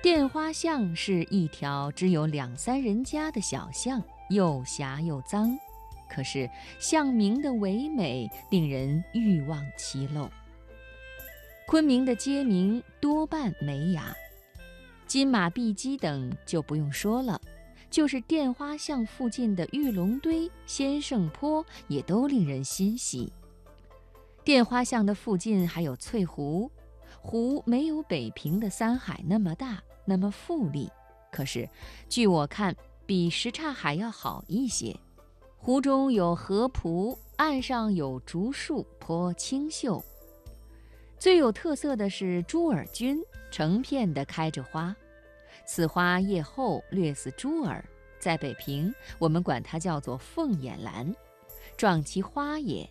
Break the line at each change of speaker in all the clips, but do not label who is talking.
电花巷是一条只有两三人家的小巷，又狭又脏，可是巷名的唯美令人欲望其漏。昆明的街名多半美雅，金马碧鸡等就不用说了，就是电花巷附近的玉龙堆、先胜坡也都令人欣喜。电花巷的附近还有翠湖，湖没有北平的三海那么大。那么富丽，可是据我看，比什刹海要好一些。湖中有河蒲，岸上有竹树，颇清秀。最有特色的是朱耳菌，成片的开着花。此花叶厚，略似朱耳，在北平我们管它叫做凤眼兰，状其花也。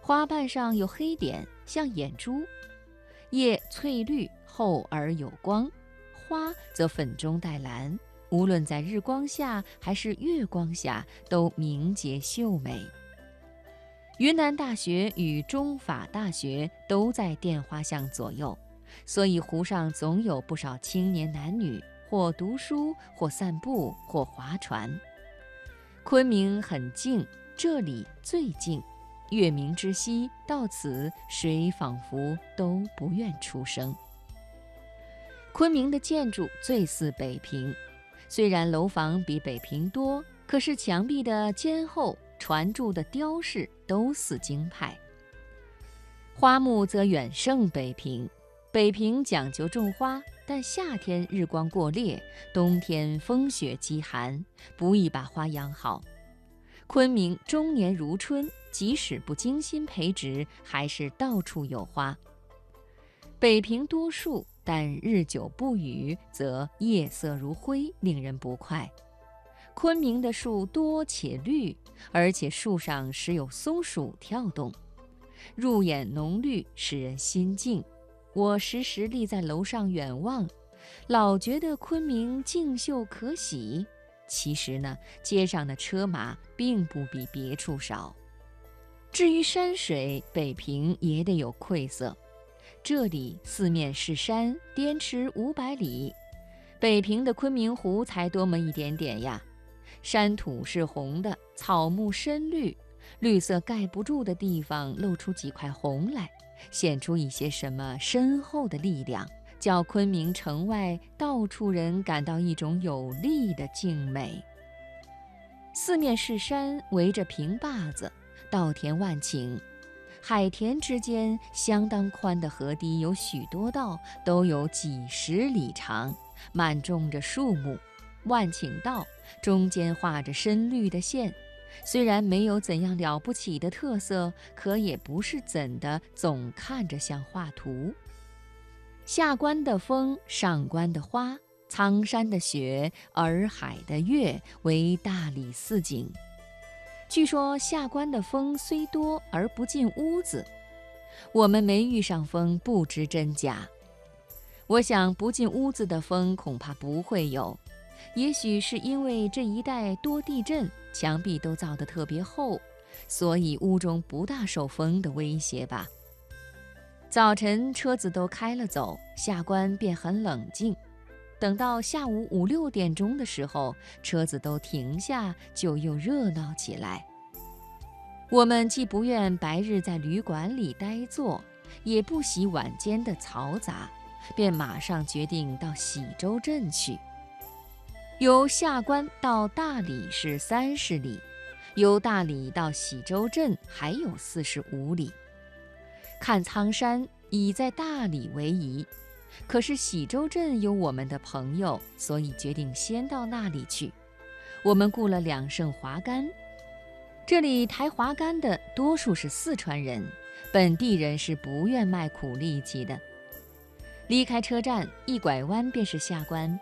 花瓣上有黑点，像眼珠。叶翠绿，厚而有光。花则粉中带蓝，无论在日光下还是月光下，都明洁秀美。云南大学与中法大学都在电花巷左右，所以湖上总有不少青年男女，或读书，或散步，或划船。昆明很静，这里最静。月明之夕，到此谁仿佛都不愿出声。昆明的建筑最似北平，虽然楼房比北平多，可是墙壁的坚厚、船柱的雕饰都似京派。花木则远胜北平，北平讲究种花，但夏天日光过烈，冬天风雪积寒，不易把花养好。昆明终年如春，即使不精心培植，还是到处有花。北平多树。但日久不雨，则夜色如灰，令人不快。昆明的树多且绿，而且树上时有松鼠跳动，入眼浓绿，使人心静。我时时立在楼上远望，老觉得昆明静秀可喜。其实呢，街上的车马并不比别处少。至于山水，北平也得有愧色。这里四面是山，滇池五百里，北平的昆明湖才多么一点点呀！山土是红的，草木深绿，绿色盖不住的地方露出几块红来，显出一些什么深厚的力量，叫昆明城外到处人感到一种有力的静美。四面是山，围着平坝子，稻田万顷。海田之间相当宽的河堤有许多道，都有几十里长，满种着树木。万顷道中间画着深绿的线，虽然没有怎样了不起的特色，可也不是怎的总看着像画图。下关的风，上关的花，苍山的雪，洱海的月，为大理四景。据说下关的风虽多而不进屋子，我们没遇上风，不知真假。我想不进屋子的风恐怕不会有，也许是因为这一带多地震，墙壁都造得特别厚，所以屋中不大受风的威胁吧。早晨车子都开了走，下关便很冷静。等到下午五六点钟的时候，车子都停下，就又热闹起来。我们既不愿白日在旅馆里呆坐，也不喜晚间的嘈杂，便马上决定到喜洲镇去。由下关到大理是三十里，由大理到喜洲镇还有四十五里。看苍山已在大理为宜。可是喜洲镇有我们的朋友，所以决定先到那里去。我们雇了两乘华杆，这里抬滑杆的多数是四川人，本地人是不愿卖苦力气的。离开车站一拐弯便是下关，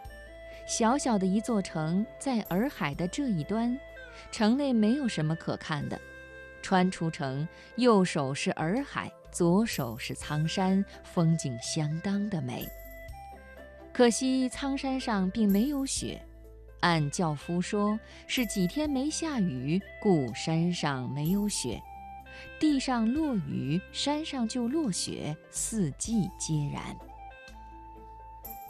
小小的一座城，在洱海的这一端，城内没有什么可看的。穿出城，右手是洱海。左手是苍山，风景相当的美。可惜苍山上并没有雪，按教夫说是几天没下雨，故山上没有雪。地上落雨，山上就落雪，四季皆然。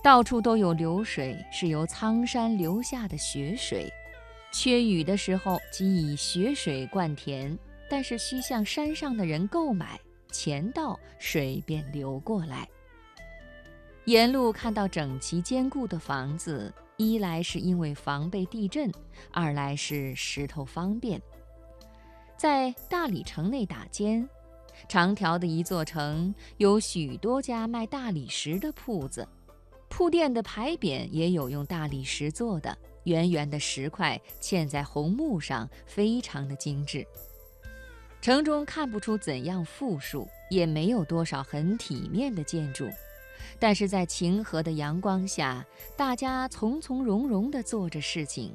到处都有流水，是由苍山流下的雪水。缺雨的时候，即以雪水灌田，但是需向山上的人购买，钱到水便流过来。沿路看到整齐坚固的房子，一来是因为防备地震，二来是石头方便。在大理城内打尖，长条的一座城有许多家卖大理石的铺子。铺垫的牌匾也有用大理石做的，圆圆的石块嵌在红木上，非常的精致。城中看不出怎样富庶，也没有多少很体面的建筑，但是在晴和的阳光下，大家从从容容地做着事情，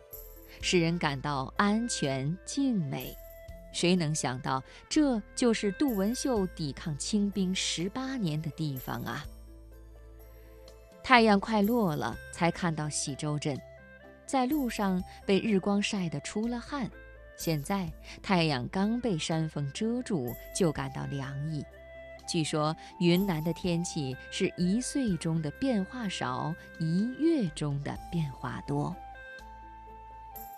使人感到安全静美。谁能想到，这就是杜文秀抵抗清兵十八年的地方啊！太阳快落了，才看到喜洲镇，在路上被日光晒得出了汗。现在太阳刚被山峰遮住，就感到凉意。据说云南的天气是一岁中的变化少，一月中的变化多。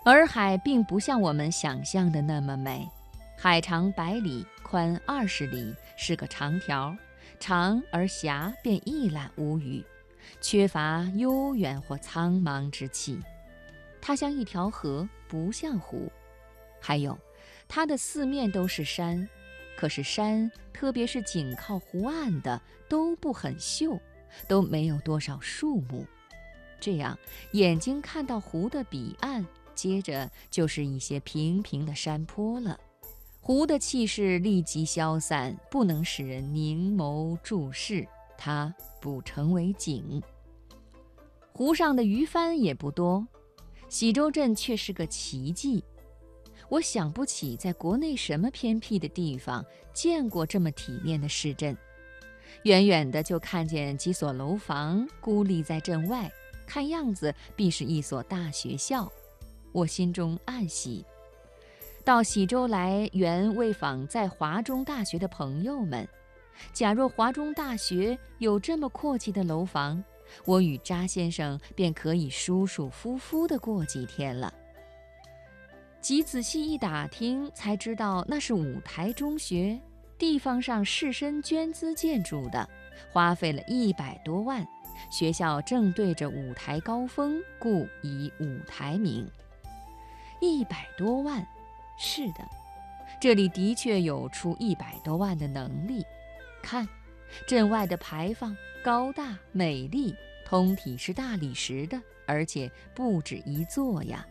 洱海并不像我们想象的那么美，海长百里，宽二十里，是个长条，长而狭，便一览无余。缺乏悠远或苍茫之气，它像一条河，不像湖。还有，它的四面都是山，可是山，特别是紧靠湖岸的，都不很秀，都没有多少树木。这样，眼睛看到湖的彼岸，接着就是一些平平的山坡了。湖的气势立即消散，不能使人凝眸注视。它不成为景，湖上的鱼帆也不多，喜洲镇却是个奇迹。我想不起在国内什么偏僻的地方见过这么体面的市镇。远远的就看见几所楼房孤立在镇外，看样子必是一所大学校。我心中暗喜。到喜州来，原为访在华中大学的朋友们。假若华中大学有这么阔气的楼房，我与查先生便可以舒舒服服的过几天了。极仔细一打听，才知道那是五台中学，地方上士绅捐资建筑的，花费了一百多万。学校正对着五台高峰，故以五台名。一百多万，是的，这里的确有出一百多万的能力。看，镇外的牌坊高大美丽，通体是大理石的，而且不止一座呀。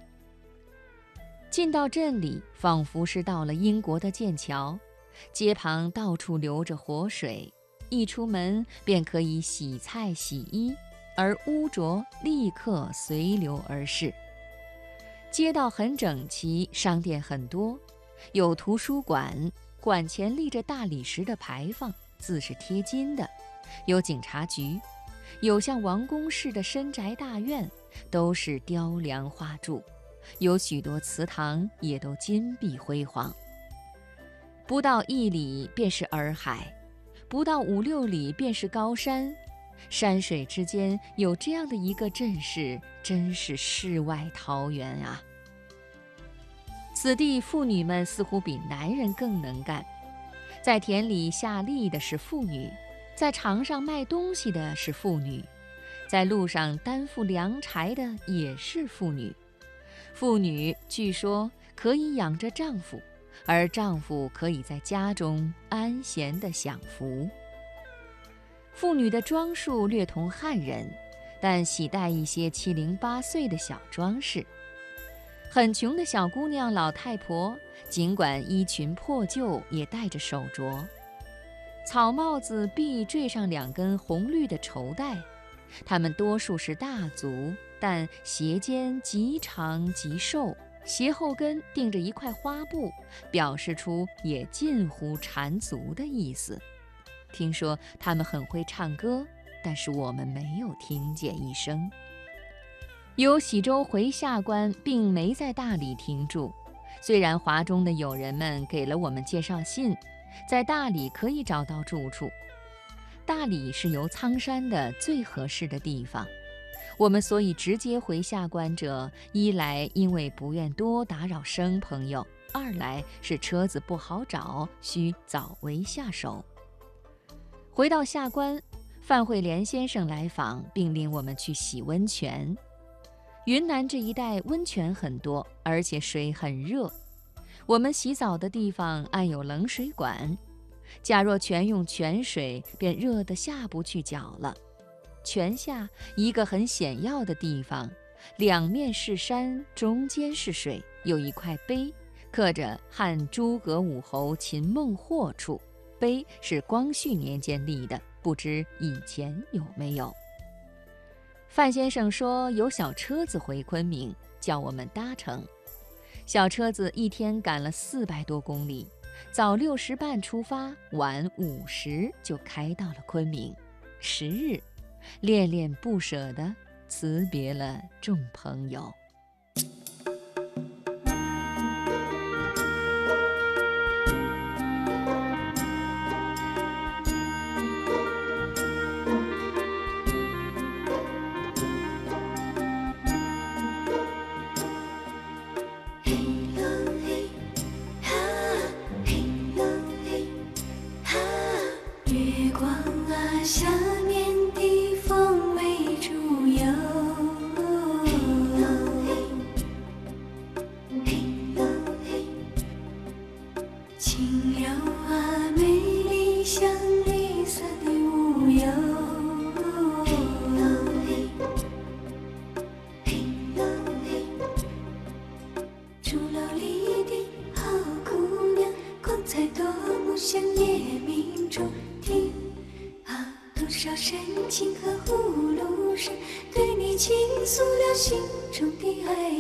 进到镇里，仿佛是到了英国的剑桥，街旁到处流着活水，一出门便可以洗菜洗衣，而污浊立刻随流而逝。街道很整齐，商店很多，有图书馆，馆前立着大理石的牌坊。字是贴金的，有警察局，有像王宫似的深宅大院，都是雕梁画柱，有许多祠堂，也都金碧辉煌。不到一里便是洱海，不到五六里便是高山，山水之间有这样的一个阵势，真是世外桃源啊！此地妇女们似乎比男人更能干。在田里下力的是妇女，在场上卖东西的是妇女，在路上担负粮柴的也是妇女。妇女据说可以养着丈夫，而丈夫可以在家中安闲地享福。妇女的装束略同汉人，但喜戴一些七零八碎的小装饰。很穷的小姑娘、老太婆，尽管衣裙破旧，也戴着手镯。草帽子必缀上两根红绿的绸带。她们多数是大族，但鞋尖极长极瘦，鞋后跟钉着一块花布，表示出也近乎缠足的意思。听说他们很会唱歌，但是我们没有听见一声。由喜洲回下关，并没在大理停住。虽然华中的友人们给了我们介绍信，在大理可以找到住处。大理是游苍山的最合适的地方，我们所以直接回下关者，一来因为不愿多打扰生朋友，二来是车子不好找，需早为下手。回到下关，范慧莲先生来访，并令我们去洗温泉。云南这一带温泉很多，而且水很热。我们洗澡的地方安有冷水管，假若全用泉水，便热得下不去脚了。泉下一个很险要的地方，两面是山，中间是水，有一块碑，刻着汉诸葛武侯秦孟获处。碑是光绪年间立的，不知以前有没有。范先生说有小车子回昆明，叫我们搭乘。小车子一天赶了四百多公里，早六时半出发，晚五时就开到了昆明。十日。恋恋不舍地辞别了众朋友。
心中的爱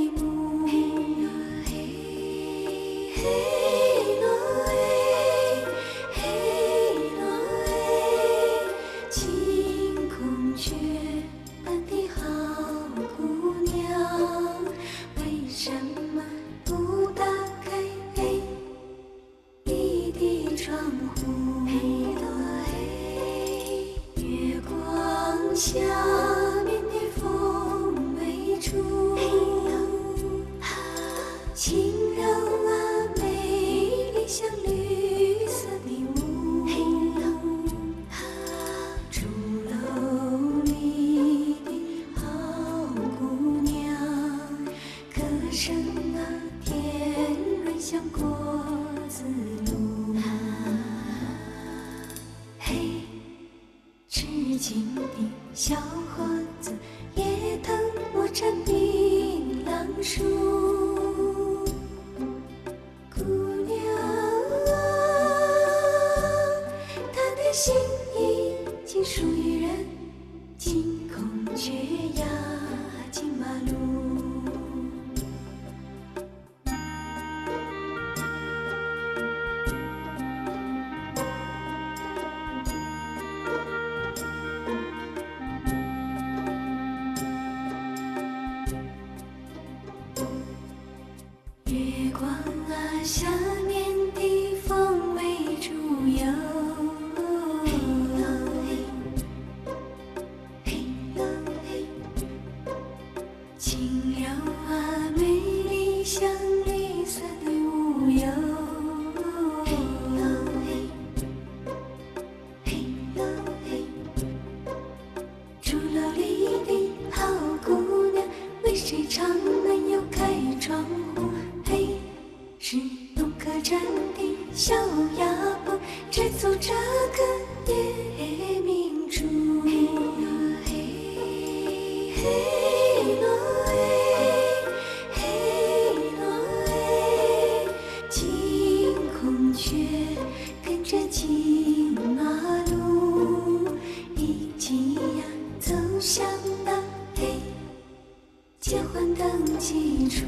心已经属于人，惊孔雀小哑巴摘走这个夜明珠，嘿嘿罗哎，嘿罗哎，金孔雀跟着金马路，一起呀走向那嘿结婚登记处。